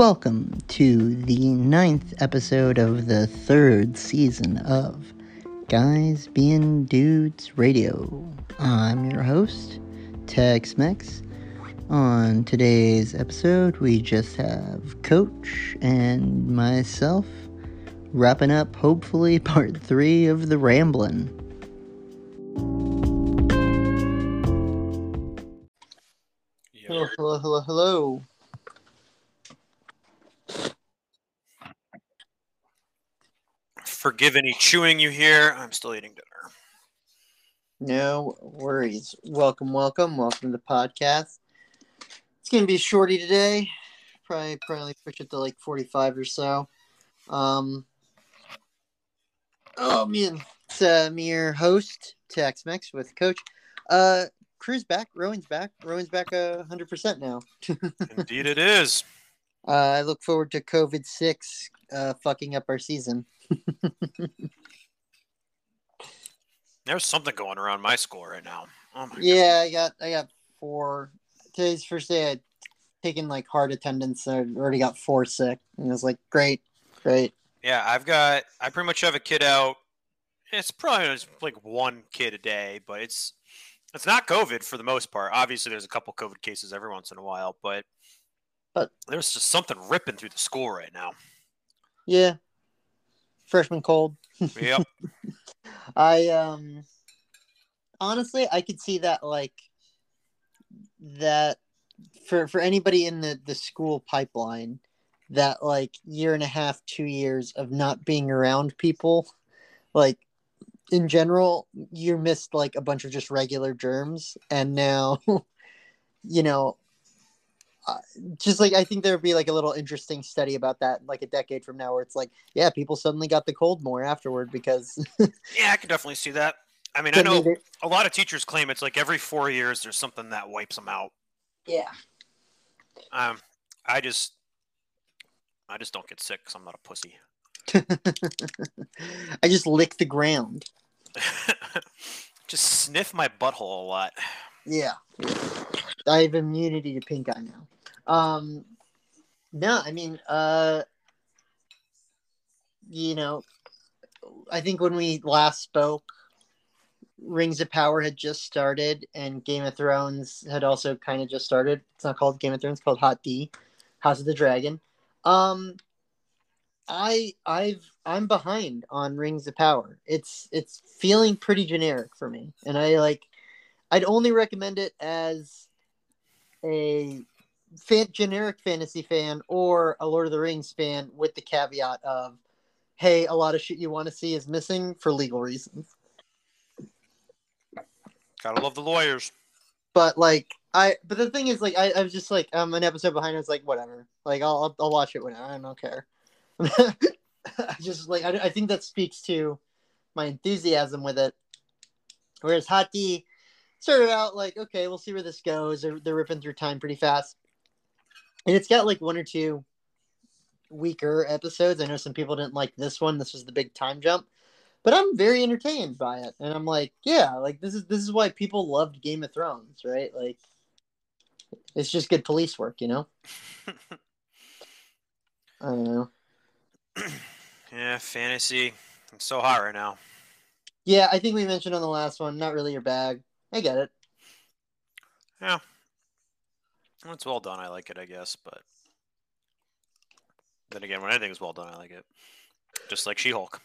Welcome to the ninth episode of the third season of Guys Being Dudes Radio. I'm your host, Tex Mex. On today's episode, we just have Coach and myself wrapping up, hopefully, part three of the Ramblin'. Hello, hello, hello, hello. Forgive any chewing you hear. I'm still eating dinner. No worries. Welcome, welcome, welcome to the podcast. It's gonna be shorty today. Probably probably push it to like forty five or so. Um Oh man. It's uh, me your host, Tex Mex with Coach. Uh Crew's back, Rowan's back. Rowan's back uh, 100% now. Indeed, it is. Uh, I look forward to COVID 6 uh, fucking up our season. There's something going around my school right now. Oh my Yeah, I got I got four. Today's first day I'd taken like hard attendance. I already got four sick. And I was like, great, great. Yeah, I've got. I pretty much have a kid out. It's probably just like one kid a day, but it's it's not COVID for the most part. Obviously, there's a couple COVID cases every once in a while, but But- there's just something ripping through the school right now. Yeah. Freshman cold. Yep. I um honestly I could see that like that for for anybody in the the school pipeline that like year and a half two years of not being around people like in general you missed like a bunch of just regular germs and now you know just like I think there would be like a little interesting study about that like a decade from now where it's like yeah people suddenly got the cold more afterward because yeah, I can definitely see that. I mean, I know a lot of teachers claim it's like every four years there's something that wipes them out. yeah Um, I just, I just don't get sick because I'm not a pussy. I just lick the ground. just sniff my butthole a lot. Yeah. I have immunity to pink eye now. Um no, I mean uh you know I think when we last spoke Rings of Power had just started and Game of Thrones had also kind of just started. It's not called Game of Thrones, called Hot D, House of the Dragon. Um I I've I'm behind on Rings of Power. It's it's feeling pretty generic for me. And I like I'd only recommend it as a fan, generic fantasy fan or a Lord of the Rings fan with the caveat of hey, a lot of shit you want to see is missing for legal reasons. Gotta love the lawyers. But like I but the thing is like I, I was just like I'm an episode behind I was like whatever. Like I'll I'll, watch it whenever. I don't care. I just like I, I think that speaks to my enthusiasm with it. Whereas Hot D started out like okay, we'll see where this goes. They're, they're ripping through time pretty fast, and it's got like one or two weaker episodes. I know some people didn't like this one. This was the big time jump, but I'm very entertained by it, and I'm like, yeah, like this is this is why people loved Game of Thrones, right? Like, it's just good police work, you know. I don't know. yeah, fantasy. It's so hot right now. Yeah, I think we mentioned on the last one, not really your bag. I get it. Yeah. When it's well done, I like it, I guess. But then again, when anything is well done, I like it. Just like She-Hulk.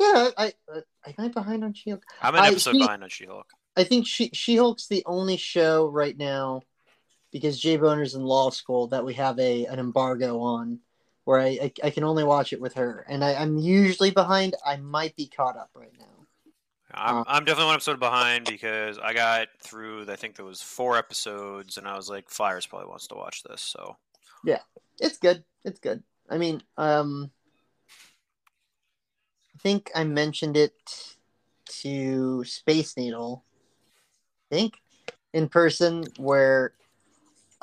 Yeah, I, I am I behind on She-Hulk? I'm an I episode behind on She-Hulk. I think she She-Hulk's the only show right now because Jay Boner's in law school that we have a an embargo on where I I, I can only watch it with her, and I, I'm usually behind. I might be caught up right now. I'm, Uh, I'm definitely one episode behind because I got through. I think there was four episodes, and I was like, Flyers probably wants to watch this. So yeah, It's good. It's good. I mean, um, I think I mentioned it to Space Needle. I think in person where,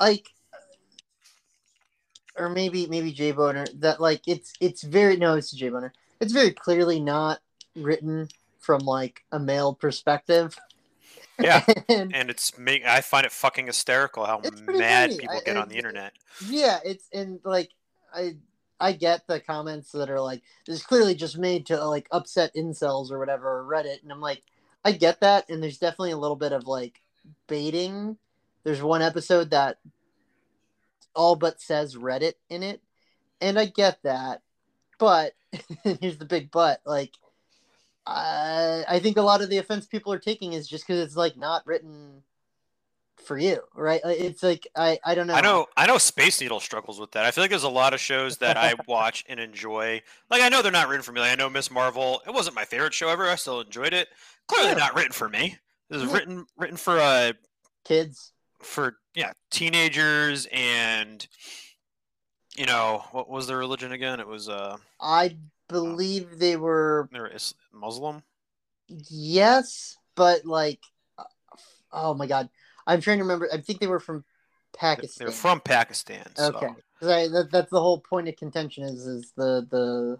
like, or maybe maybe Jay Boner that like it's it's very no it's Jay Boner. It's very clearly not written from like a male perspective. Yeah. and and it's make I find it fucking hysterical how mad funny. people I- get I- on the internet. yeah, it's and like I I get the comments that are like this is clearly just made to like upset incels or whatever or Reddit, and I'm like I get that, and there's definitely a little bit of like baiting. There's one episode that all but says Reddit in it, and I get that, but here's the big but like. I I think a lot of the offense people are taking is just because it's like not written for you, right? It's like I I don't know. I know I know Space Needle struggles with that. I feel like there's a lot of shows that I watch and enjoy. Like I know they're not written for me. Like, I know Miss Marvel. It wasn't my favorite show ever. I still enjoyed it. Clearly Yeah. not written for me. This is Yeah. written written for uh kids. for yeah teenagers and you know what was their religion again? It was uh I believe they were they were Is- Muslim. yes, but like, uh, oh my god, I'm trying to remember. I think they were from Pakistan. They're from Pakistan. So. Okay, I, that, that's the whole point of contention is is the the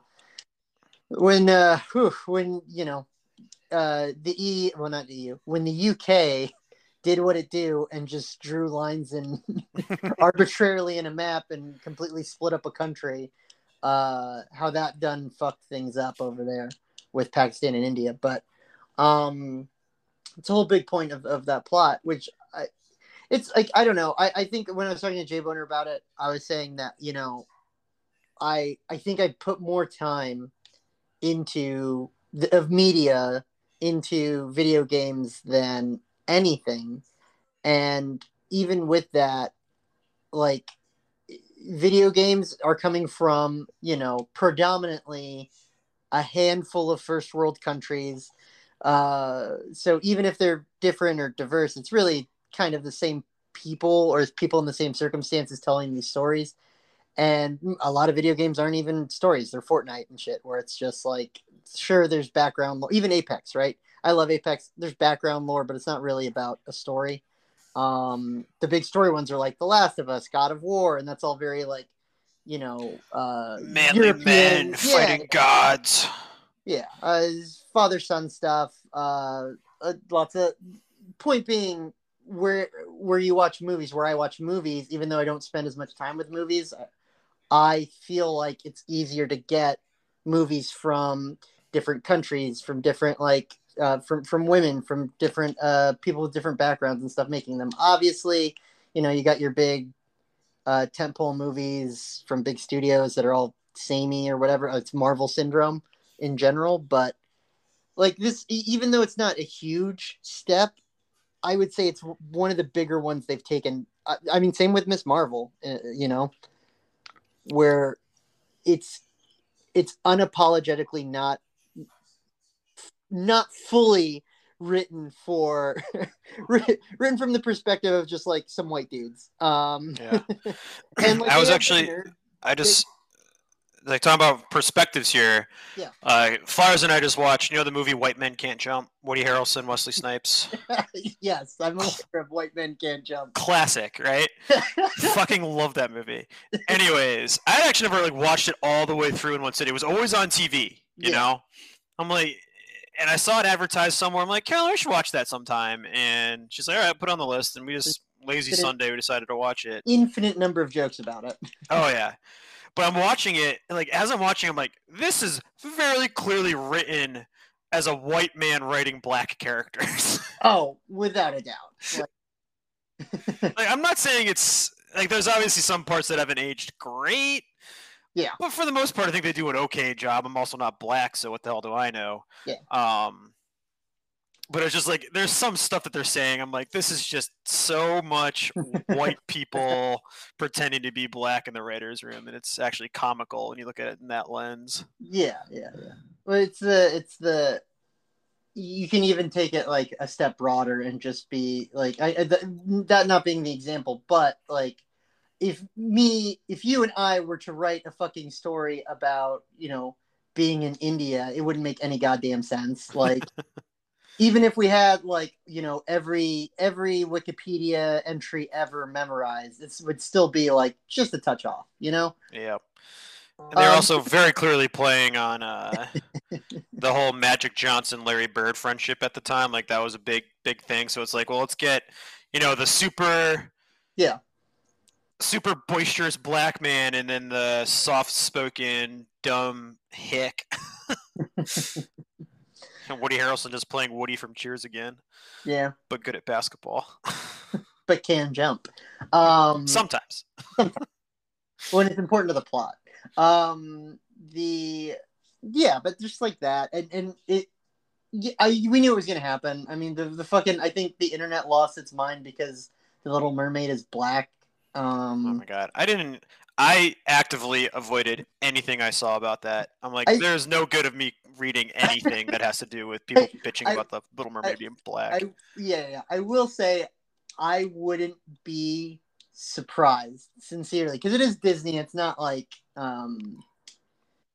when uh whew, when you know uh the E well not the EU when the UK did what it do and just drew lines and arbitrarily in a map and completely split up a country uh how that done fucked things up over there with Pakistan and India. But um it's a whole big point of, of that plot which I it's like I don't know. I, I think when I was talking to Jay Boner about it I was saying that you know I I think I put more time into the, of media into video games than anything. And even with that like video games are coming from you know predominantly a handful of first world countries. Uh so even if they're different or diverse it's really kind of the same people or people in the same circumstances telling these stories. And a lot of video games aren't even stories. They're fortnite and shit where it's just like sure there's background lore even apex right? I love apex. There's background lore but it's not really about a story um the big story ones are like the last of us god of war and that's all very like you know uh Manly European- men yeah, fighting gods. yeah uh father son stuff uh, uh lots of point being where where you watch movies where i watch movies even though i don't spend as much time with movies I- i feel like it's easier to get movies from different countries from different like uh, from from women from different uh people with different backgrounds and stuff making them. Obviously you know you got your big uh tentpole movies from big studios that are all samey or whatever. It's marvel syndrome in general but like this even though it's not a huge step i would say it's one of the bigger ones they've taken. I, I mean same with miss marvel uh, you know where it's it's unapologetically not not fully written for written from the perspective of just like some white dudes um Yeah. and like I was actually I just like talking about perspectives here. Yeah. Uh, Flowers and I just watched. You know the movie White Men Can't Jump. Woody Harrelson, Wesley Snipes. yes i'm aware of white men can't jump Classic, right? Fucking love that movie. Anyways, I actually never like watched it all the way through in one sitting. It was always on TV. You Yeah. know, I'm like, and I saw it advertised somewhere. I'm like, Carol, I should watch that sometime. And she's like, all right, put it on the list. And we just lazy Sunday, we decided to watch it. infinite number of jokes about it Oh yeah. But I'm watching it, and like as I'm watching, I'm like, this is very clearly written as a white man writing black characters. oh without a doubt like, like I'm not saying it's like there's obviously some parts that haven't aged great. Yeah. But for the most part, I think they do an okay job. I'm also not black, so what the hell do I know? Yeah. Um. But it's just like there's some stuff that they're saying. I'm like, this is just so much white people pretending to be black in the writers' room, and it's actually comical when you look at it in that lens. Yeah, yeah, yeah. Well, it's the it's the you can even take it like a step broader and just be like I, I- th- that not being the example, but like if me if you and I were to write a fucking story about you know being in India, it wouldn't make any goddamn sense. Like even if we had like you know every every Wikipedia entry ever memorized, it would still be like just a touch off, you know. Yeah. And they're Um, also very clearly playing on uh, the whole Magic Johnson Larry Bird friendship at the time. Like that was a big big thing. So it's like, well, let's get you know the super Yeah. Super boisterous black man, and then the soft spoken dumb hick. and Woody Harrelson just playing Woody from Cheers again, Yeah, but good at basketball. but can jump. Um, Sometimes. when it's important to the plot. Um, the yeah, but just like that, and and it, yeah, I, we knew it was gonna happen. I mean, the the fucking I think the internet lost its mind because the Little Mermaid is black. Oh Um, my god, I didn't. I actively avoided anything I saw about that. I'm like, I- there's no good of me reading anything that has to do with people bitching I- about the Little Mermaid being black. I yeah, yeah, I will say I wouldn't be surprised sincerely because it is Disney. It's not like um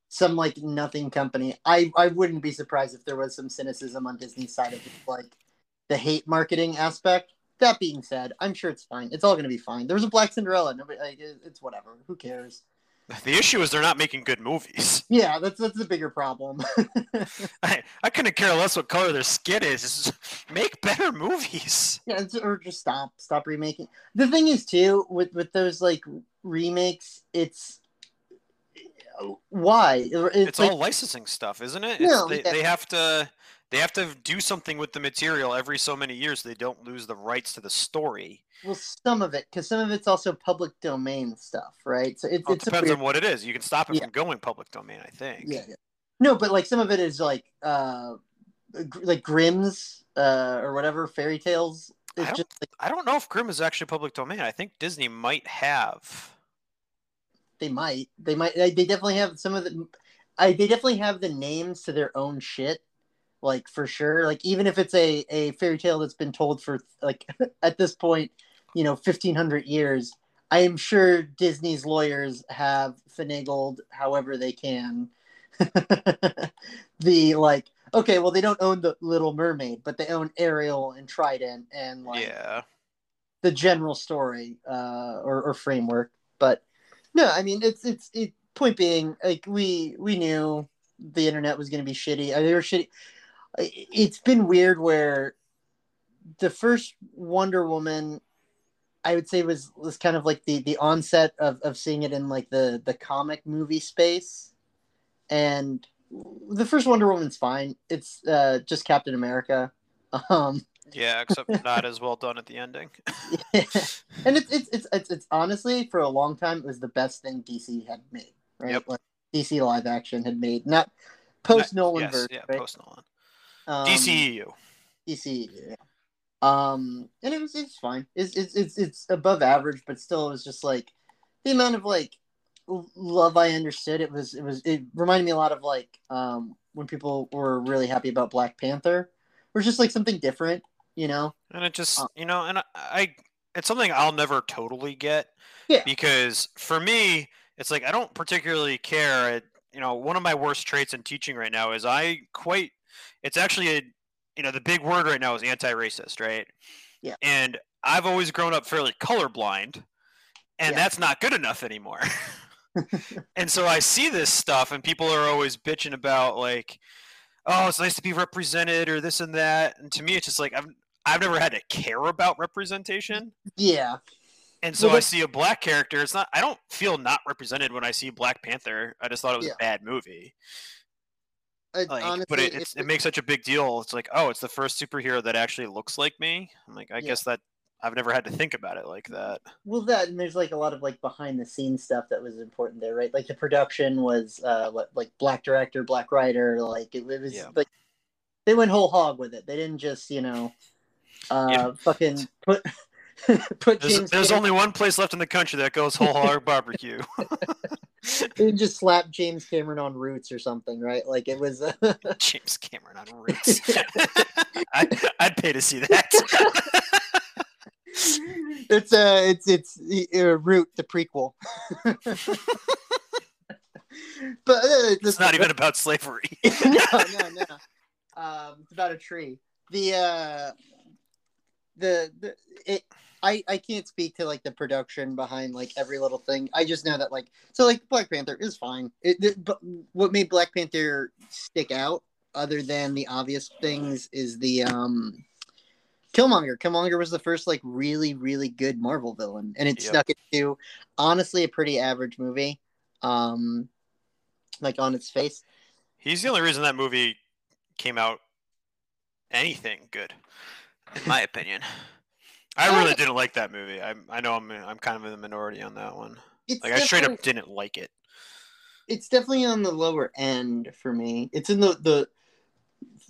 some like nothing company. I I wouldn't be surprised if there was some cynicism on Disney's side of it, like the hate marketing aspect. That being said, I'm sure it's fine. It's all going to be fine. There was a Black Cinderella. Nobody, like, it's whatever. Who cares? the issue is they're not making good movies. Yeah, that's that's the bigger problem. I, I couldn't care less what color their skin is. Just make better movies. Yeah, it's, or just stop, stop remaking. The thing is too with with those like remakes, it's why it's, It's like, all licensing stuff, isn't it? No, they, yeah. they have to they have to do something with the material every so many years. So they don't lose the rights to the story. well, some of it because some of it's also public domain stuff, right? So it's Well, it it's a depends weird- on what it is. You can stop it Yeah. from going public domain, I think. yeah, yeah. No, but like some of it is like uh like Grimm's uh or whatever fairy tales. I don't- just like I don't know if Grimm is actually public domain. I think Disney might have. they might they might they they definitely have some of the I they definitely have the names to their own shit like for sure like even if it's a a fairy tale that's been told for like at this point you know 1500 years I am sure Disney's lawyers have finagled however they can the like okay well they don't own the little mermaid but they own Ariel and Trident and like Yeah. the general story uh, or, or framework. But no, I mean it's it's it. Point being, like we we knew the internet was going to be shitty. They were shitty. It's been weird where the first Wonder Woman, I would say was was kind of like the the onset of of seeing it in like the the comic movie space, and the first Wonder Woman's fine. It's uh, just Captain America. Um, Yeah, except not as well done at the ending. yeah. and it's, it's it's it's it's honestly for a long time it was the best thing DC had made, right? Yep. Like DC live action had made, not post Nolan yes, verse, yeah, right? post Nolan. Um, DCEU. DC, yeah. Um, and it was it's fine. It's it's it's it's above average, but still, it was just like the amount of like love I understood. It was it was it reminded me a lot of like um when people were really happy about Black Panther. It was just like something different, you know? And it just, Uh, you know, and I, I, it's something I'll never totally get. Yeah. Because for me, it's like I don't particularly care. It, you know, one of my worst traits in teaching right now is I quite. It's actually a, you know, the big word right now is anti-racist, right? Yeah. And I've always grown up fairly colorblind, and Yeah. that's not good enough anymore. and so I see this stuff, and people are always bitching about like, oh, it's nice to be represented or this and that. And to me, it's just like I've I've never had to care about representation. Yeah. And so Well, I see a black character. It's not. I don't feel not represented when I see Black Panther. I just thought it was Yeah. a bad movie. I, Like, honestly, but it, it's, it makes such a big deal. It's like, oh, it's the first superhero that actually looks like me. I'm like, I Yeah. guess that I've never had to think about it like that. well that and there's like a lot of like behind the scenes stuff that was important there right like the production was uh what, like black director black writer like it, it was Yeah. like they went whole hog with it they didn't just you know uh Yeah. fucking put put There's, james there's Cam- only one place left in the country that goes whole hog barbecue. they just slap james cameron on roots or something right like it was James Cameron on Roots. I, I'd pay to see that. it's a it's it's uh, root the prequel but uh, it's not even about slavery. no, no, no. Um, it's about a tree. The uh, the the it. I I can't speak to like the production behind like every little thing. I just know that like so like Black Panther is fine. It, it but what made Black Panther stick out, other than the obvious things, is the um Killmonger. Killmonger was the first like really really good Marvel villain, and it Yep. stuck into honestly a pretty average movie. Um, like on its face. He's the only reason that movie came out anything good, in my opinion. I really didn't like that movie. I I know I'm I'm kind of in the minority on that one. It's Like I straight up didn't like it. it's definitely on the lower end for me. It's in the the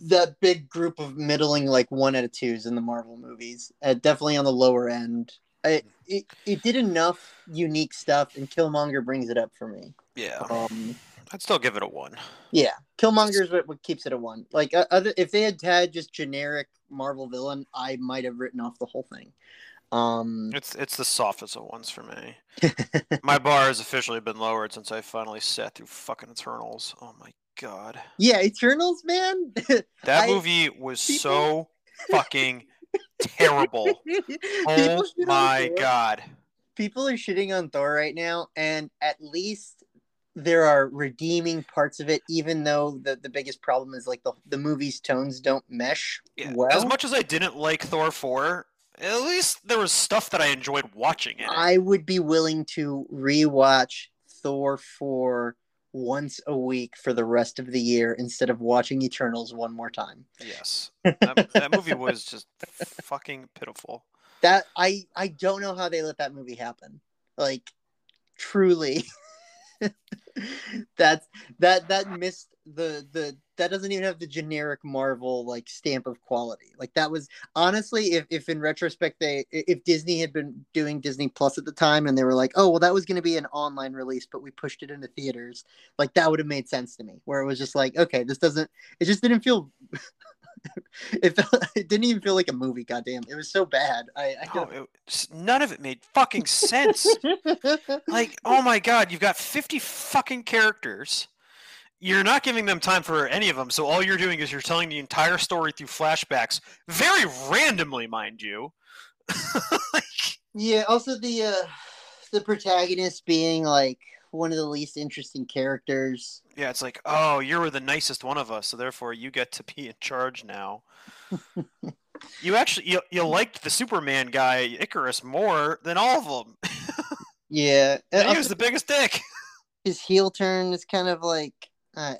that big group of middling like one out of twos in the Marvel movies. Uh, definitely on the lower end. I, it it did enough unique stuff, and Killmonger brings it up for me. Yeah, Um, I'd still give it a one. yeah, Killmonger's what, what keeps it a one. Like uh, other, if they had had just generic Marvel villain, I might have written off the whole thing. Um, It's it's the softest of ones for me. My bar has officially been lowered since I finally sat through fucking Eternals. Oh my god, yeah, Eternals, man. that I- movie was people- so fucking terrible. Oh my god. people are shitting on Thor right now, and at least there are redeeming parts of it, even though the, the biggest problem is like the, the movie's tones don't mesh Yeah, well. as much as I didn't like Thor 4, at least there was stuff that I enjoyed watching it. I would be willing to rewatch Thor 4 once a week for the rest of the year instead of watching Eternals one more time. Yes. That, that movie was just fucking pitiful. That I I don't know how they let that movie happen. Like truly that's that that missed the the that doesn't even have the generic marvel like stamp of quality. Like that was honestly if, if in retrospect they if disney had been doing disney plus at the time and they were like oh well that was going to be an online release but we pushed it into theaters like that would have made sense to me where it was just like okay this doesn't it just didn't feel it felt it didn't even feel like a movie goddamn it was so bad i, I No, it, none of it made fucking sense. like, oh my god, you've got 50 fucking characters. You're not giving them time for any of them, so all you're doing is you're telling the entire story through flashbacks, very randomly, mind you. Like, Yeah, also the uh the protagonist being like one of the least interesting characters. yeah, it's like, oh, you were the nicest one of us, so therefore you get to be in charge now. you actually you, you liked the Superman guy Ikaris more than all of them. Yeah, and he was the biggest dick. his heel turn is kind of like uh,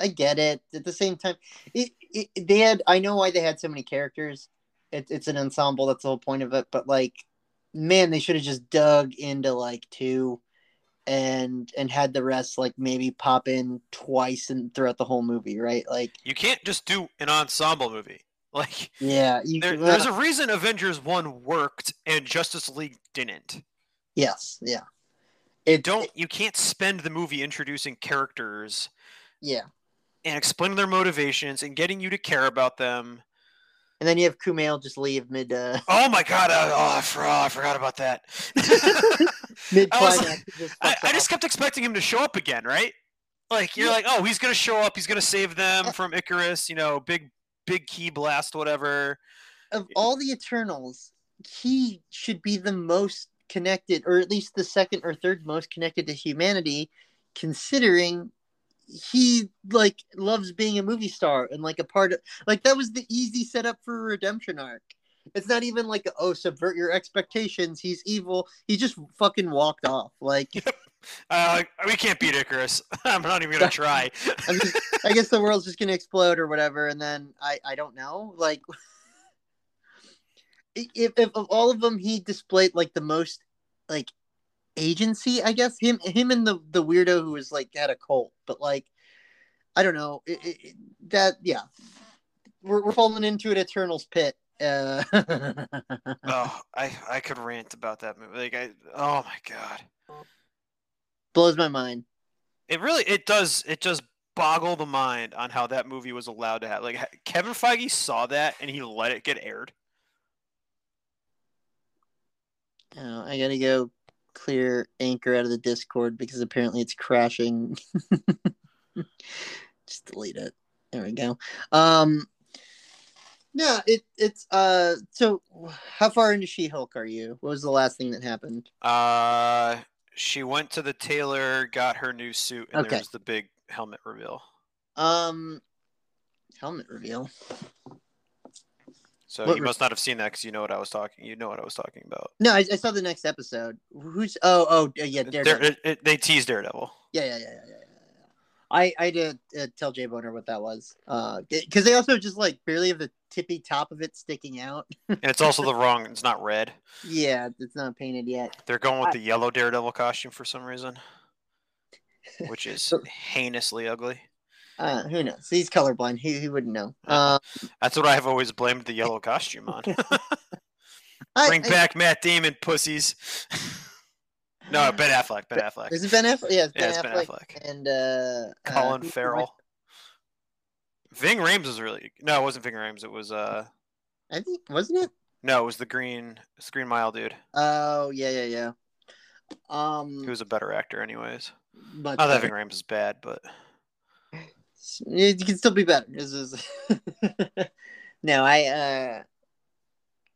I get it. At the same time, it, it they had I know why they had so many characters. It, it's an ensemble. That's the whole point of it. But like, man, they should have just dug into like two, and and had the rest like maybe pop in twice and throughout the whole movie, right? Like, You can't just do an ensemble movie. Like yeah, you there, well, there's a reason Avengers one worked and Justice League didn't. yes, yeah. It Don't you can't spend the movie introducing characters yeah. and explaining their motivations and getting you to care about them. And then you have Kumail just leave mid uh, Oh my god! Oh, for- oh, I forgot about that. mid I climax. just I, I just kept expecting him to show up again, right? Like you're Yeah. like, oh, he's gonna show up. He's gonna save them from Ikaris. You know, big big key blast, whatever. of all the Eternals, he should be the most connected, or at least the second or third most connected to humanity, considering he like loves being a movie star and like a part of like that was the easy setup for a redemption arc. It's not even like oh subvert your expectations. He's evil. He just fucking walked off. Like Uh, we can't beat Ikaris. I'm not even gonna try. I, mean, I guess the world's just gonna explode or whatever, and then I I don't know. Like, if, if of all of them, he displayed like the most like agency. I guess him him and the the weirdo who was like had a cult, but like I don't know it, it, it- that. Yeah, we're we're falling into an Eternals pit. Uh, oh, I I could rant about that movie. Like I, oh my god, blows my mind. it really it does it just boggle the mind on how that movie was allowed to have. Like Kevin Feige saw that and he let it get aired. Oh, I gotta go clear Anchor out of the Discord because apparently it's crashing. Just delete it. There we go. Um, yeah, it it's uh. So, how far into She-Hulk are you? What was the last thing that happened? Uh, she went to the tailor, got her new suit, and Okay. there was the big helmet reveal. Um, helmet reveal. So What you re- must not have seen that because you know what I was talking. You know what I was talking about. No, I, I saw the next episode. Who's? Oh, oh, yeah, Daredevil. it- it- they teased Daredevil. Yeah, yeah, yeah, yeah, yeah. Yeah, yeah. I I did uh, tell Jay Boner what that was. Uh, because they also just like barely have the tippy top of it sticking out. And it's also the wrong. It's not red. yeah, it's not painted yet. They're going with I- the yellow Daredevil costume for some reason, which is heinously ugly. Uh, who knows? He's colorblind. He he wouldn't know. Uh, That's what I've always blamed the yellow costume on. Bring I- back Matt Damon, pussies. No, Ben Affleck. Ben Affleck. Is it Ben Affleck? Yeah, it's Ben, Yeah, it's Affleck, Ben Affleck. and uh, Colin uh, Farrell. Ving Rhames was really no, it wasn't Ving Rhames. It was uh I think wasn't it? no, it was the Green Green Mile dude. Oh yeah, yeah, yeah. Um, He was a better actor, anyways. But Not that. Ving Rhames is bad, but You can still be better. This is no, I uh,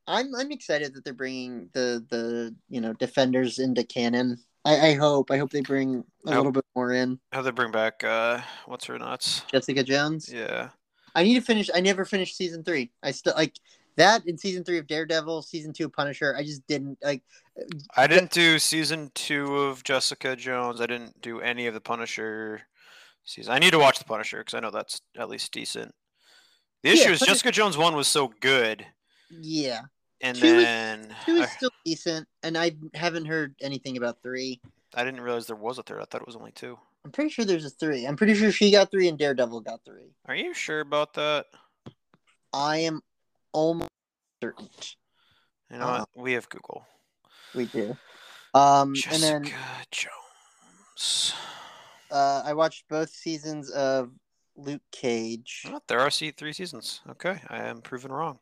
I'm I'm excited that they're bringing the the you know defenders into canon. I, I hope I hope they bring a I little bit more in. how they bring back uh what's her nuts? Jessica Jones. Yeah. I need to finish. I never finished season three. I still like that in season three of Daredevil, season two of Punisher. I just didn't like. I didn't do season two of Jessica Jones. I didn't do any of the Punisher season. I need to watch the Punisher because I know that's at least decent. The Yeah, issue is Punisher- Jessica Jones one was so good, Yeah, and Two is- then two is I, still decent, and I haven't heard anything about three. I didn't realize there was a third. I thought it was only two. I'm pretty sure there's a three. I'm pretty sure she got three and Daredevil got three. Are you sure about that? I am almost certain You know Uh, what? We have Google. we do. Um, and Jessica then Jones. uh, I watched both seasons of Luke Cage. Oh, there are three seasons. Okay, I am proven wrong.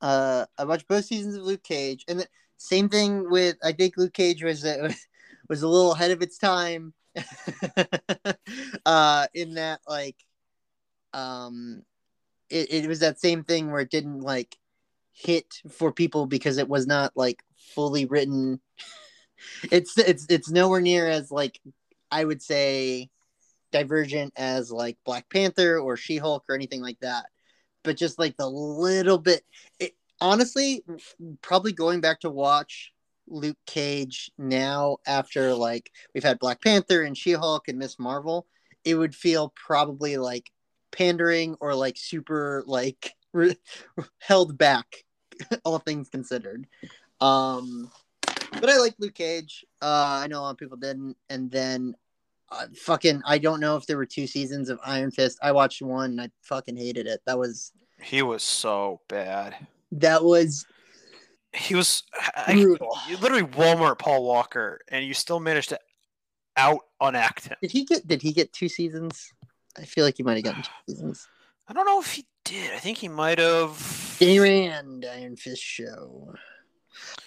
Uh, I watched both seasons of Luke Cage, and the same thing with I think Luke Cage was uh, was a little ahead of its time. uh, in that like, um, it, it was that same thing where it didn't like hit for people because it was not like fully written. it's it's it's nowhere near as like I would say divergent as like Black Panther or She Hulk or anything like that but just like the little bit it, honestly probably going back to watch luke cage now after like we've had black panther and she-hulk and miss marvel it would feel probably like pandering or like super like re- held back all things considered. Um but i like luke cage. Uh i know a lot of people didn't. And then uh, fucking i don't know if there were two seasons of iron fist i watched one and i fucking hated it that was He was so bad. that was He was I, literally Walmart Paul Walker, and you still managed to out unact him. did he get did he get two seasons i feel like he might have gotten two seasons I don't know if he did. I think he might have. Danny Rand iron fist show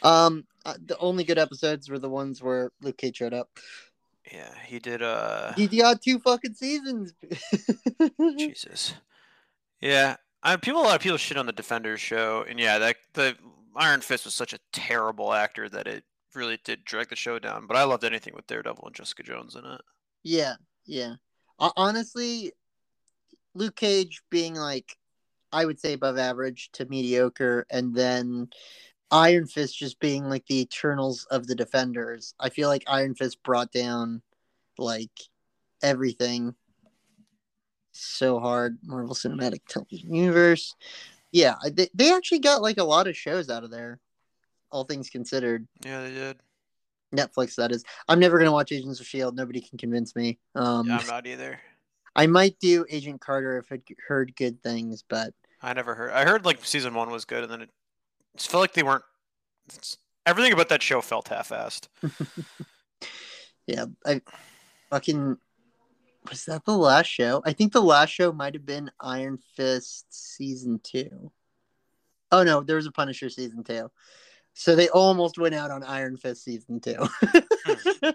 um uh, the only good episodes were the ones where luke cage showed up Yeah, he did. Uh, he got two fucking seasons Jesus. Yeah, I, people. A lot of people shit on the Defenders show, and yeah, that the Iron Fist was such a terrible actor that it really did drag the show down. But I loved anything with Daredevil and Jessica Jones in it. Yeah, yeah. Ho- honestly, Luke Cage being like, I would say above average to mediocre, and then Iron Fist just being like the Eternals of the Defenders. I feel like Iron Fist brought down like everything so hard. Marvel Cinematic Television Universe. Yeah, they, they actually got like a lot of shows out of there, all things considered. Yeah, they did. Netflix, that is. I'm never gonna watch Agents of Shield. Nobody can convince me. Um, Yeah, I'm not either. I might do Agent Carter if I'd heard good things, but I never heard. I heard like season one was good, and then it just felt like they weren't. everything about that show felt half-assed. yeah, I fucking was that the last show? I think the last show might have been Iron Fist season two. Oh no, there was a Punisher season two. So they almost went out on Iron Fist season two. Hmm.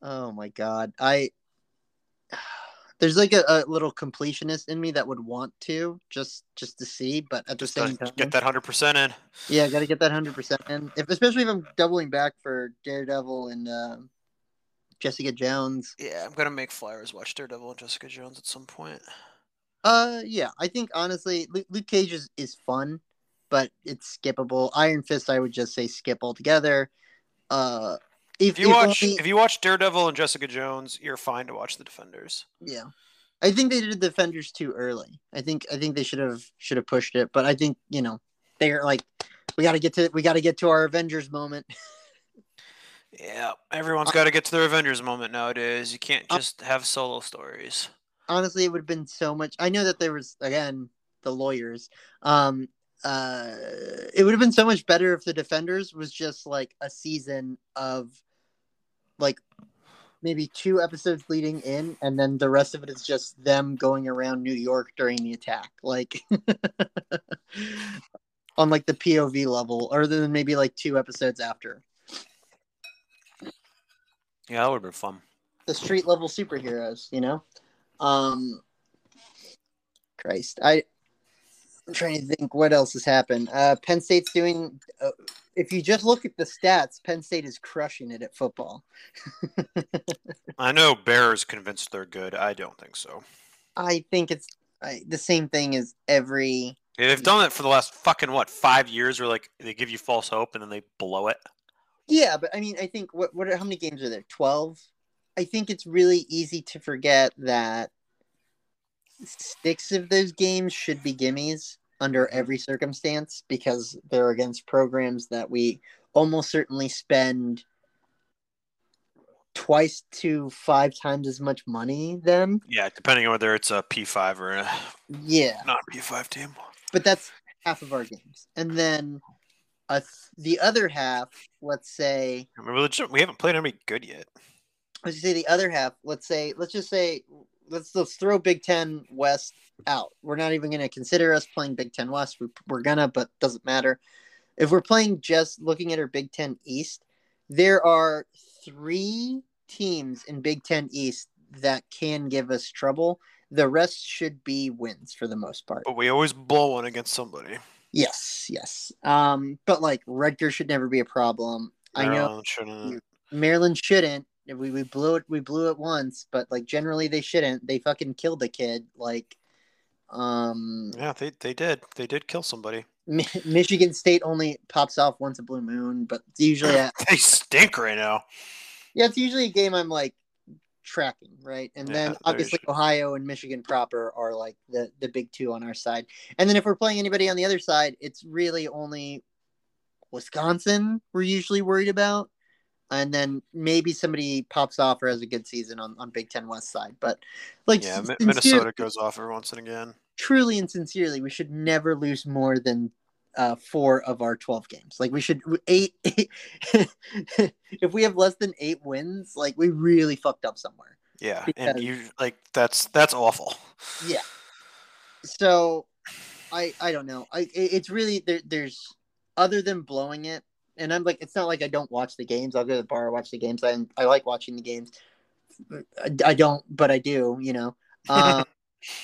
oh my god. I there's like a, a little completionist in me that would want to just just to see, but at the Just same time get that hundred percent in. Yeah, got to get that hundred percent in. If especially if I'm doubling back for Daredevil and uh, Jessica Jones. Yeah, I'm gonna make flyers watch Daredevil and Jessica Jones at some point. Uh, yeah, I think honestly, Luke, Luke Cage is, is fun, but it's skippable. Iron Fist, I would just say skip altogether. Uh, if, if you watch only... if you watch Daredevil and Jessica Jones, you're fine to watch the Defenders. Yeah, I think they did the Defenders too early. I think I think they should have should have pushed it, but I think you know they're like we got to get to we got to get to our Avengers moment. yeah, everyone's got to get to their Avengers moment nowadays. You can't just have solo stories. Honestly, it would have been so much. I know that there was again the lawyers. Um, uh, it would have been so much better if the Defenders was just like a season of like maybe two episodes leading in, and then the rest of it is just them going around New York during the attack, like on like the POV level, or then maybe like two episodes after. Yeah, that would have been fun. The street level superheroes, you know. Um, Christ, I I'm trying to think what else has happened. Uh, Penn State's doing. Uh, if you just look at the stats, Penn State is crushing it at football. I know Bears convinced they're good. I don't think so. I think it's I, the same thing as every. Yeah, they've done it for the last fucking what five years, where like they give you false hope and then they blow it. Yeah, but I mean, I think what what are, how many games are there? Twelve. I think it's really easy to forget that six of those games should be gimmies under every circumstance because they're against programs that we almost certainly spend twice to five times as much money than. Yeah, depending on whether it's a P5 or a yeah not P5 team. But that's half of our games, and then a th- the other half, let's say, I mean, we haven't played any good yet. Let's say the other half. Let's say, let's just say let's let's throw Big Ten West out. We're not even going to consider us playing Big Ten West. We, we're gonna, but doesn't matter. If we're playing just looking at our Big Ten East, there are three teams in Big Ten East that can give us trouble. The rest should be wins for the most part. But we always blow one against somebody. Yes, yes. Um, but like Rutgers should never be a problem. Maryland I know shouldn't. Maryland shouldn't. We, we blew it we blew it once, but like generally they shouldn't. They fucking killed the kid. Like um Yeah, they they did. They did kill somebody. Mi- Michigan State only pops off once a blue moon, but usually a, they stink right now. Yeah, it's usually a game I'm like tracking, right? And yeah, then obviously Ohio and Michigan proper are like the the big two on our side. And then if we're playing anybody on the other side, it's really only Wisconsin we're usually worried about and then maybe somebody pops off or has a good season on, on Big Ten West side. But like, yeah, Minnesota goes off every once and again. Truly and sincerely, we should never lose more than uh, four of our 12 games. Like we should eight, eight if we have less than eight wins, like we really fucked up somewhere. Yeah. Because, and you like, that's, that's awful. Yeah. So I, I don't know. I, it's really, there, there's other than blowing it, and I'm like, it's not like I don't watch the games. I'll go to the bar, watch the games. I I like watching the games. I, I don't, but I do. You know, um,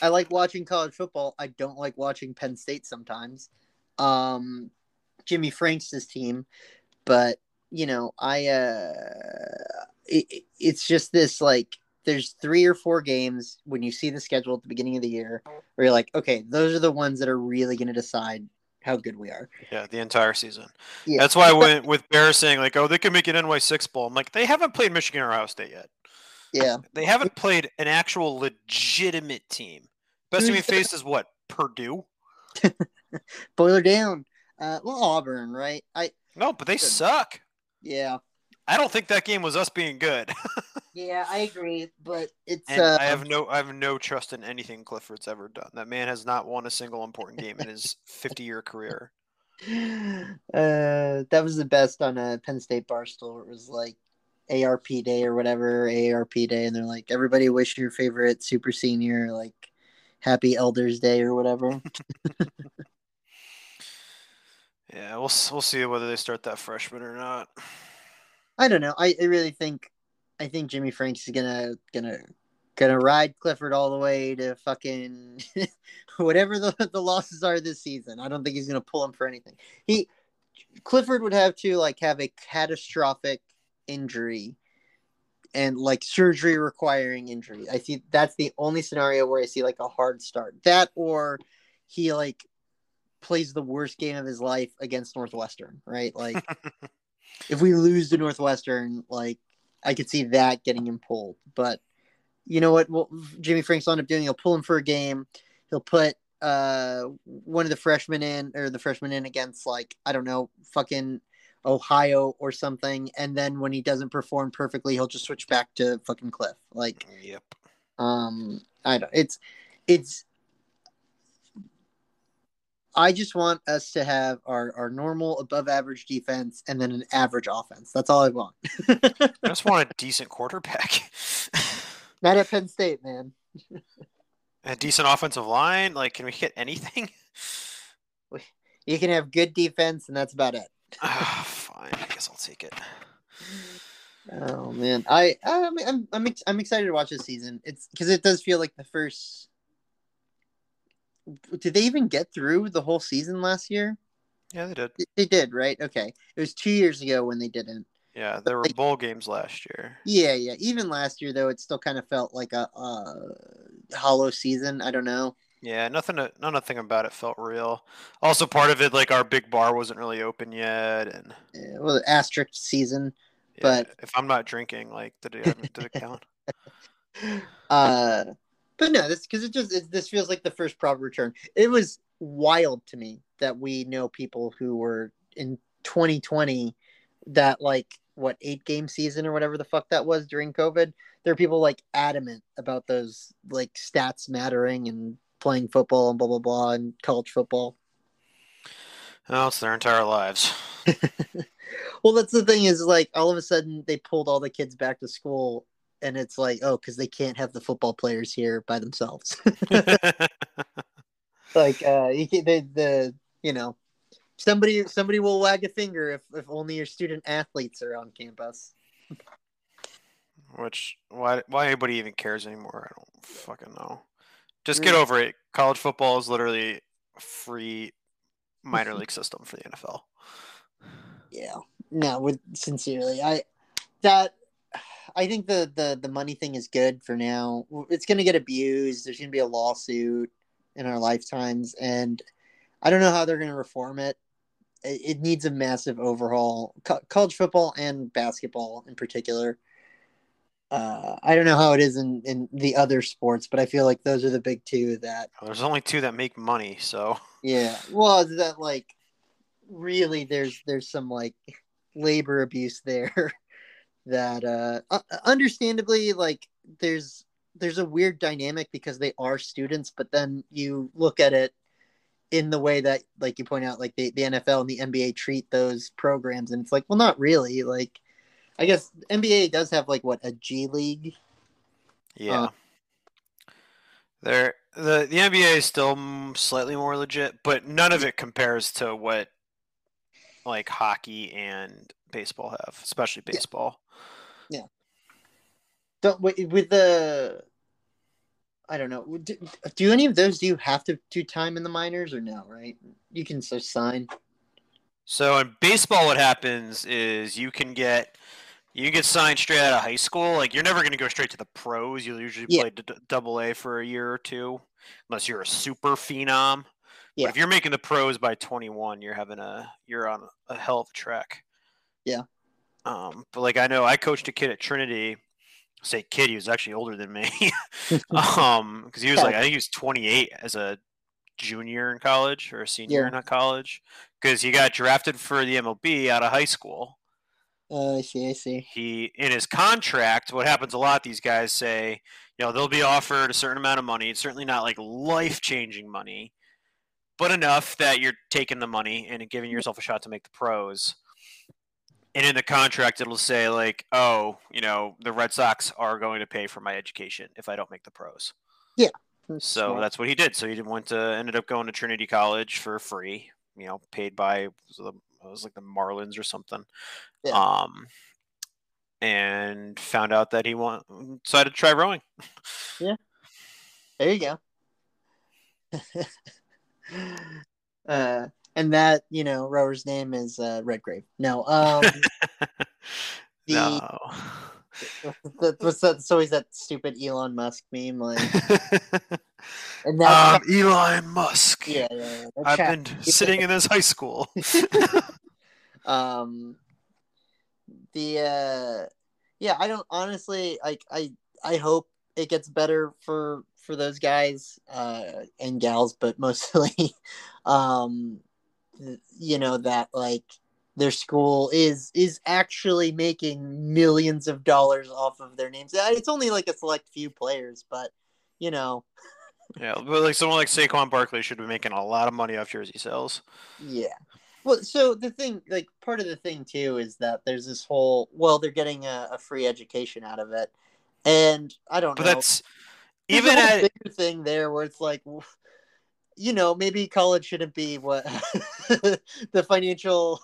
I like watching college football. I don't like watching Penn State sometimes. Um, Jimmy Franks' his team, but you know, I uh, it, it's just this like there's three or four games when you see the schedule at the beginning of the year where you're like, okay, those are the ones that are really going to decide how good we are. Yeah, the entire season. Yeah. That's why I went with Bears saying like, oh, they can make an NY six bowl. I'm like, they haven't played Michigan or Ohio State yet. Yeah, they haven't played an actual legitimate team. Best team we faced is what Purdue. Boiler down. Uh, well, Auburn, right? I no, but they suck. Yeah, I don't think that game was us being good. yeah, I agree, but it's. Uh, I have no, I have no trust in anything Clifford's ever done. That man has not won a single important game in his 50-year career. Uh, that was the best on a Penn State Barstool. It was like ARP Day or whatever, ARP Day, and they're like, everybody wish your favorite super senior like Happy Elders Day or whatever. yeah, we'll we'll see whether they start that freshman or not. I don't know. I, I really think I think Jimmy Franks is gonna gonna gonna ride Clifford all the way to fucking whatever the, the losses are this season. I don't think he's gonna pull him for anything. He Clifford would have to like have a catastrophic injury and like surgery requiring injury. I see that's the only scenario where I see like a hard start. That or he like plays the worst game of his life against Northwestern, right? Like if we lose to Northwestern, like I could see that getting him pulled. But you know what? Well, Jimmy Franks will end up doing. He'll pull him for a game. He'll put uh one of the freshmen in or the freshman in against like I don't know, fucking Ohio or something, and then when he doesn't perform perfectly, he'll just switch back to fucking Cliff. Like, yep. um, I don't. It's it's. I just want us to have our, our normal above average defense and then an average offense. That's all I want. I just want a decent quarterback. Not at Penn State, man. a decent offensive line. Like, can we get anything? You can have good defense, and that's about it. Ah, fine. I guess I'll take it. Oh man, I I'm I'm I'm, I'm excited to watch this season. It's because it does feel like the first. Did they even get through the whole season last year? Yeah, they did. They did, right? Okay, it was two years ago when they didn't. Yeah, there were like- bowl games last year. Yeah, yeah. Even last year though, it still kind of felt like a, a hollow season. I don't know. Yeah, nothing. To, nothing about it felt real. Also, part of it, like our big bar wasn't really open yet, and Uh, well, asterisk season. yeah, But- if I'm not drinking, like, did it did it count? Uh, but no, this because it just it, this feels like the first proper return. It was wild to me that we know people who were in 2020 that like what eight game season or whatever the fuck that was during COVID. There are people like adamant about those like stats mattering and playing football and blah blah blah and college football. No, it's their entire lives. Well, that's the thing is like all of a sudden they pulled all the kids back to school and it's like oh because they can't have the football players here by themselves. like uh you can, the the you know somebody somebody will wag a finger if if only your student athletes are on campus. Which why why anybody even cares anymore? I don't fucking know. Just get over it. College football is literally a free minor league system for the NFL. Yeah. No, with sincerely, I that I think the the the money thing is good for now. It's going to get abused. There's going to be a lawsuit in our lifetimes and I don't know how they're going to reform it. It, it needs a massive overhaul. Co- college football and basketball in particular. Uh, I don't know how it is in, in the other sports, but I feel like those are the big two that There's only two that make money, so yeah. Well, that like really there's there's some like labor abuse there that uh understandably like there's there's a weird dynamic because they are students, but then you look at it in the way that like you point out like the, the NFL and the NBA treat those programs and it's like well not really like I guess NBA does have like what a G League yeah. Uh, there the the NBA is still mm, slightly more legit, but none of it compares to what like hockey and baseball have, especially baseball. Yeah. baseball. Don't with with the. I don't know. Do, do any of those do you have to do time in the minors or no? Right, you can just sign. So in baseball, what happens is you can get you can get signed straight out of high school. Like you're never going to go straight to the pros. You'll usually Yeah. play d- d- double A for a year or two, unless you're a super phenom. Yeah. But if you're making the pros by 21, you're having a you're on a hell of a track. Yeah. Um, but like I know I coached a kid at Trinity. I say kid, he was actually older than me. um, because he was like I think he was 28 as a junior in college or a senior Yeah. in college because he got drafted for the MLB out of high school. Uh, I see. I see. He in his contract, what happens a lot, these guys say, you know, they'll be offered a certain amount of money. It's certainly not like life changing money, but enough that you're taking the money and giving yourself a shot to make the pros. And in the contract, it'll say like, oh, you know, the Red Sox are going to pay for my education if I don't make the pros. Yeah. So Smart. that's what he did. So he went to ended up going to Trinity College for free. You know, paid by it the- it was like the Marlins or something. Yeah. Um, and found out that he want decided to try rowing. Yeah. There you go. uh, and that you know rower's name is uh, Redgrave. No, um, the no, that, what's that? It's always that stupid Elon Musk meme, like, and that. um, Elon Musk. yeah, yeah, yeah. I've been sitting in this high school. um the uh yeah i don't honestly like i i hope it gets better for for those guys uh and gals but mostly um you know that like their school is is actually making millions of dollars off of their names Uh, it's only like a select few players but you know yeah, but like someone like Saquon Barkley should be making a lot of money off jersey sales. Yeah. Well, so the thing, like, part of the thing too is that there's this whole, well, they're getting a, a free education out of it, and I don't But know. that's There's even a at bigger thing there where it's like, you know, maybe college shouldn't be what the financial,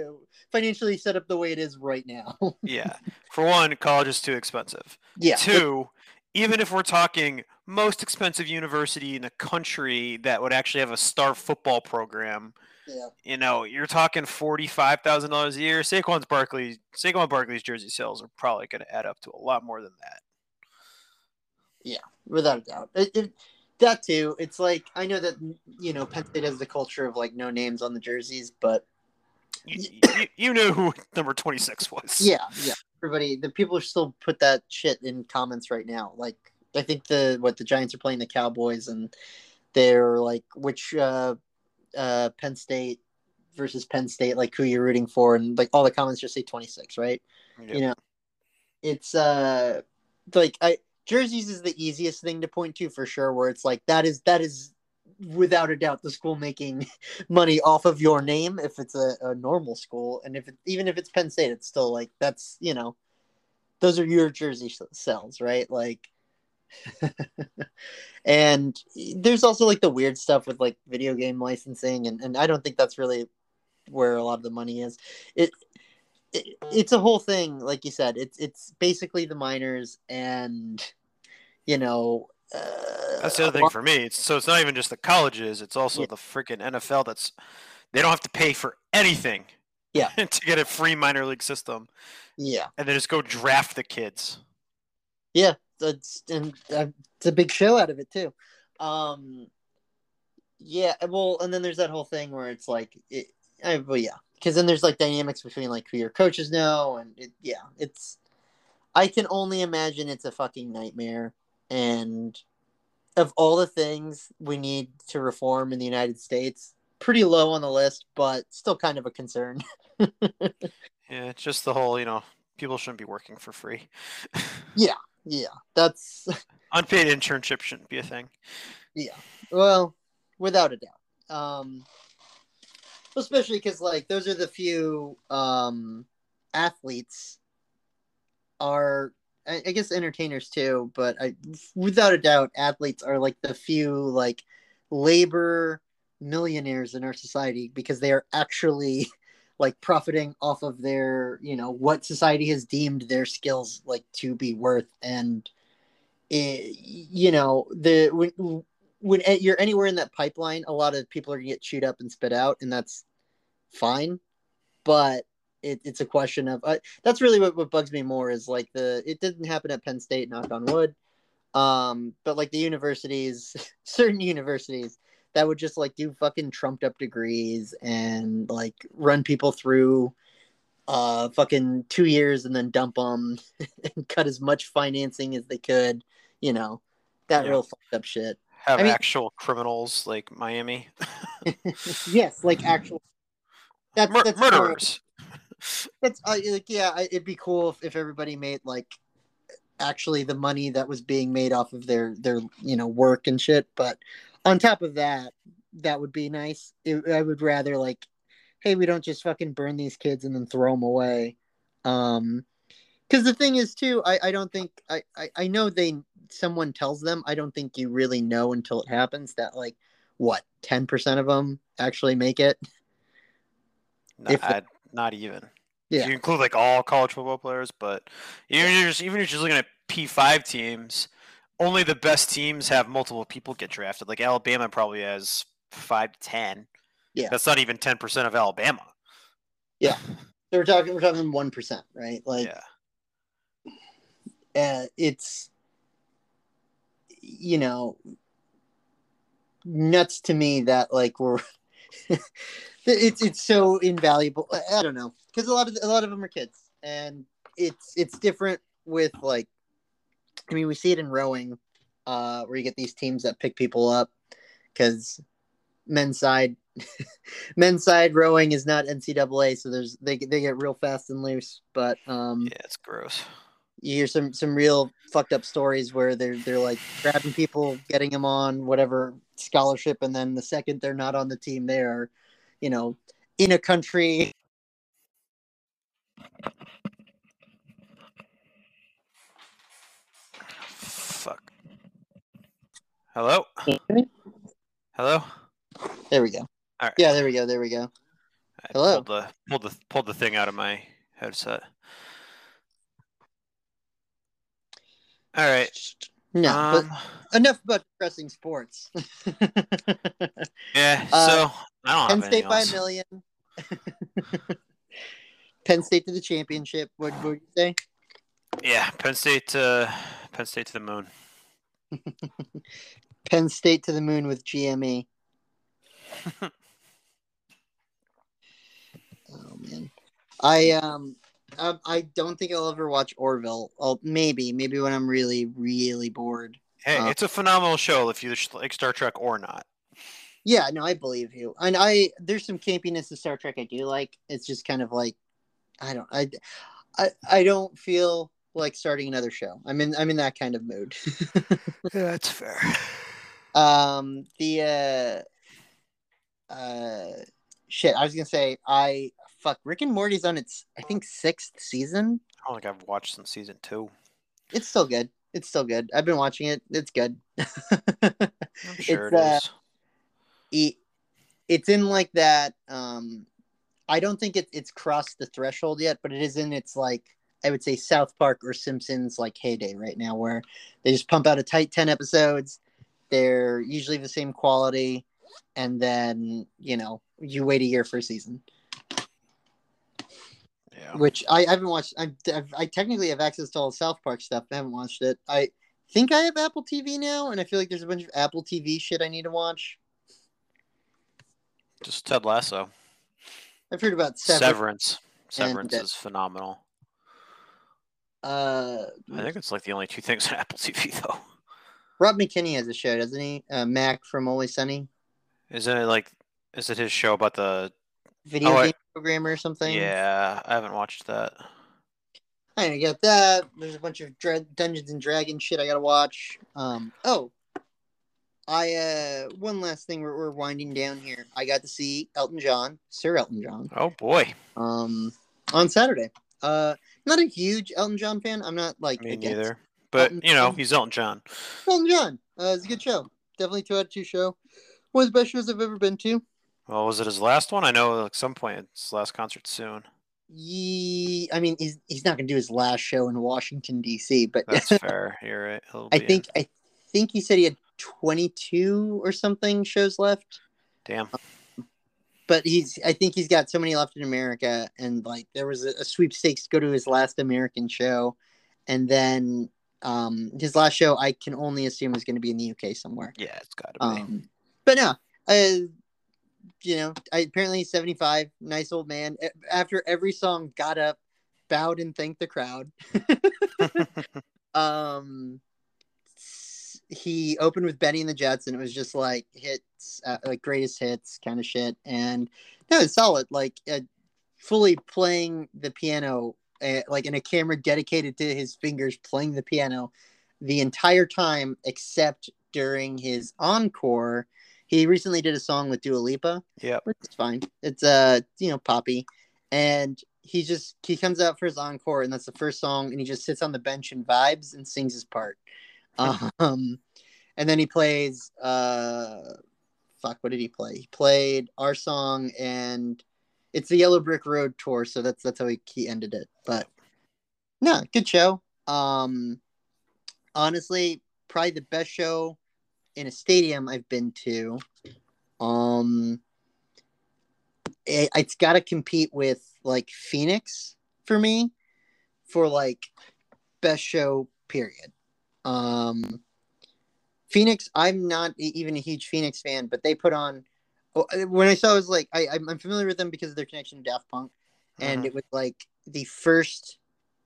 financially set up the way it is right now. yeah. For one, college is too expensive. yeah. Two, even if we're talking most expensive university in the country that would actually have a star football program, Yeah. you know, you're talking forty-five thousand dollars a year. Saquon's Barkley, Saquon Barkley's jersey sales are probably going to add up to a lot more than that. Yeah, without a doubt. It, it, that too. It's like I know that you know Penn State has the culture of like no names on the jerseys, but You, you, you knew who number twenty-six was. yeah, yeah. Everybody, the people still put that shit in comments right now. Like I think the what the Giants are playing the Cowboys, and they're like which uh, uh, Penn State versus Penn State, like who you're rooting for, and like all the comments just say 26, right? Yep. You know, it's uh like I jerseys is the easiest thing to point to for sure. Where it's like that is that is without a doubt the school making money off of your name if it's a, a normal school, and if it, even if it's Penn State, it's still like that's you know those are your jersey sales, right? Like. and there's also like the weird stuff with like video game licensing and, and i don't think that's really where a lot of the money is it, it it's a whole thing like you said it's it's basically the minors and you know uh, That's the other thing for me. It's, so it's not even just the colleges; it's also Yeah. the freaking NFL. That's they don't have to pay for anything. Yeah. to get a free minor league system, yeah and then just go draft the kids. yeah that's and uh, it's a big show out of it too um yeah well and then there's that whole thing where it's like it, I, well yeah because then there's like dynamics between like who your coaches know and it, yeah it's i can only imagine it's a fucking nightmare and of all the things we need to reform in the united states pretty low on the list but still kind of a concern Yeah, just the whole you know people shouldn't be working for free. yeah yeah. that's Unpaid internship shouldn't be a thing. Yeah. Well, without a doubt. Um, especially because like those are the few um, athletes are I, guess entertainers too, but I without a doubt athletes are like the few like labor millionaires in our society because they are actually like profiting off of their you know what society has deemed their skills like to be worth. And it, you know the when when you're anywhere in that pipeline a lot of people are gonna get chewed up and spit out and that's fine. But it, it's a question of uh, that's really what, what bugs me more is like the it didn't happen at penn state knock on wood um but like the universities certain universities that would just like do fucking trumped up degrees and like run people through uh fucking two years and then dump them and cut as much financing as they could you know that Yeah. real fucked up shit Have I mean- actual criminals like Miami, yes like actual that's, Mur- that's murderers. That's uh, like yeah I- it'd be cool if, if everybody made like actually the money that was being made off of their their you know work and shit but on top of that that would be nice. It, i would rather like hey we don't just fucking burn these kids and then throw them away. Um because the thing is too I, I don't think I, I i know they someone tells them i don't think you really know until it happens that like what 10% of them actually make it? If the- Not, even. Yeah. You include like all college football players, but even if you're just even if you're just looking at P five teams, only the best teams have multiple people get drafted. Like Alabama probably has five to ten. Yeah. That's not even ten percent of Alabama. Yeah, so we're talking we're talking one percent, right? Like yeah. uh, it's you know nuts to me that like we're it's it's so invaluable. I don't know because a lot of a lot of them are kids, and it's it's different with like. I mean, we see it in rowing, uh, where you get these teams that pick people up because men's side men's side rowing is not NCAA, so there's they they get real fast and loose. But um, Yeah, it's gross. You hear some some real fucked up stories where they're they're like grabbing people, getting them on whatever scholarship, and then the second they're not on the team, they are, you know, in a country. Fuck. Hello. Hello. There we go. All right. Yeah, there we go. There we go. I Hello. Pulled the pulled the pulled the thing out of my headset. All right. No, um, enough about depressing sports. yeah. uh, So I Penn State by a million. Penn State to the championship. What what would you say? Yeah, Penn State to Penn State to the moon. Penn State to the moon with GME. oh man, I um, I, I don't think I'll ever watch Orville. I'll maybe maybe when I'm really really bored. Hey, Uh, it's a phenomenal show if you like Star Trek or not. Yeah, no, I believe you. And I there's some campiness to Star Trek I do like. It's just kind of like I don't I I, I don't feel like starting another show. I'm in I'm in that kind of mood. Yeah, that's fair. um the uh uh shit, I was gonna say I fuck Rick and Morty's on its I think sixth season. I don't think I've watched since season two. It's still good. It's still good. I've been watching it. It's good. I'm sure It's, it uh, it, it's in like that um i don't think it, it's crossed the threshold yet but it is in its like i would say south park or simpsons like heyday right now where they just pump out a tight 10 episodes they're usually the same quality and then you know you wait a year for a season Yeah. which i, I haven't watched I, I've, I technically have access to all the south park stuff i haven't watched it i think i have apple tv now and i feel like there's a bunch of apple tv shit i need to watch Just Ted Lasso. i've heard about Sever- Severance. Severance is phenomenal. uh I think it's like the only two things on Apple TV though. Rob McElhenney has a show, doesn't he? Uh, Mac from Always Sunny, Isn't it like? Is it his show about the? video Oh, game programmer or something. Yeah, I haven't watched that. I got that. There's a bunch of Dra- Dungeons and Dragons shit I gotta watch. Um. Oh. I uh one last thing we're, we're winding down here. I got to see Elton John, Sir Elton John, Oh boy, um on Saturday. Uh, not a huge Elton John fan. I'm not like me against neither. But Elton you know, John. he's Elton John. Elton John. Uh, it's a good show. Definitely two out of two show. One of the best shows I've ever been to. Well, was it his last one? I know at some point it's his last concert soon. Ye, I mean, he's he's not gonna do his last show in Washington D.C., but That's fair. You're right. He'll I in. think I think he said he had 22 or something shows left. Damn. But he's I think he's got so many left in America, and like there was a, a sweepstakes to go to his last American show, and then um his last show I can only assume is going to be in the UK somewhere. Yeah, it's got to be. Um, but no, uh, you know, I, apparently 75, nice old man. After every song, got up, bowed, and thanked the crowd. um, he opened with Benny and the Jets, and it was just like hits, uh, like greatest hits kind of shit. And no, it's solid. Like uh, fully playing the piano, uh, like in a camera dedicated to his fingers playing the piano the entire time, except during his encore. He recently did a song with Dua Lipa, Yep. which is fine. It's uh, you know, poppy, and he just he comes out for his encore, and that's the first song, and he just sits on the bench and vibes and sings his part. um, and then he plays uh, fuck, what did he play? He played our song, and it's the Yellow Brick Road tour, so that's that's how he, he ended it. But no, good show. Um, honestly, probably the best show in a stadium I've been to. Um, it, it's got to compete with like Phoenix for me for like best show Period. Um, Phoenix, I'm not even a huge Phoenix fan, but they put on. oh, When I saw, it was like I, I'm familiar with them because of their connection to Daft Punk, and Mhm. it was like the first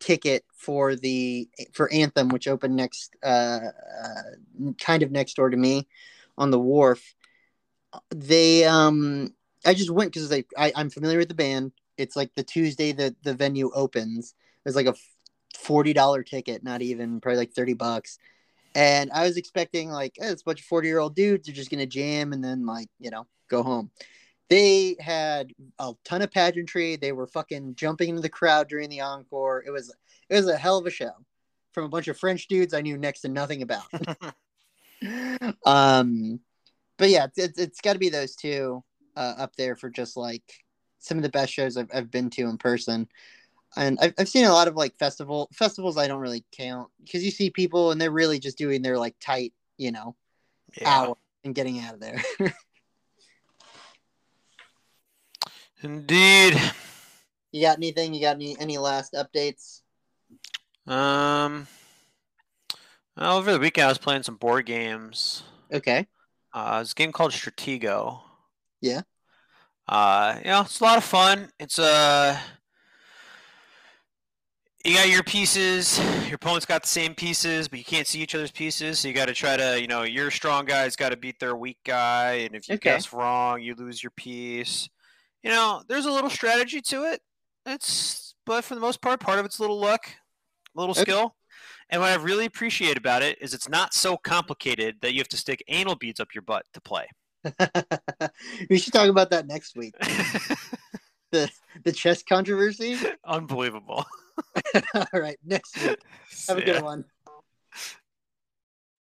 ticket for the for Anthem, which opened next, uh, uh, kind of next door to me, on the wharf. They um, I just went because like I, I'm familiar with the band. It's like the Tuesday that the venue opens. It's like a forty dollar ticket, not even probably like thirty bucks. And I was expecting like eh, it's a bunch of forty year old dudes are just gonna jam and then like you know go home. They had a ton of pageantry. They were fucking jumping into the crowd during the encore. It was it was a hell of a show from a bunch of French dudes I knew next to nothing about. um, but yeah, it's it's, it's got to be those two uh, up there for just like some of the best shows I've, I've been to in person. And I've, I've seen a lot of like festival festivals I don't really count because you see people and they're really just doing their like tight, you know, Yeah. hour and getting out of there. Indeed. you got anything? You got any any last updates? Um. well, over the weekend, I was playing some board games. Okay. Uh, it's a game called Stratego. Yeah. Uh, you know, it's a lot of fun. It's uh, you got your pieces. Your opponent's got the same pieces, but you can't see each other's pieces. So you got to try to, you know, your strong guy's got to beat their weak guy, and if you Okay. guess wrong, you lose your piece. You know, there's a little strategy to it. It's, but for the most part, part of it's a little luck, a little Okay. skill. And what I really appreciate about it is it's not so complicated that you have to stick anal beads up your butt to play. we should talk about that next week. The chess controversy. Unbelievable. All right, next week. Have a Yeah. good one.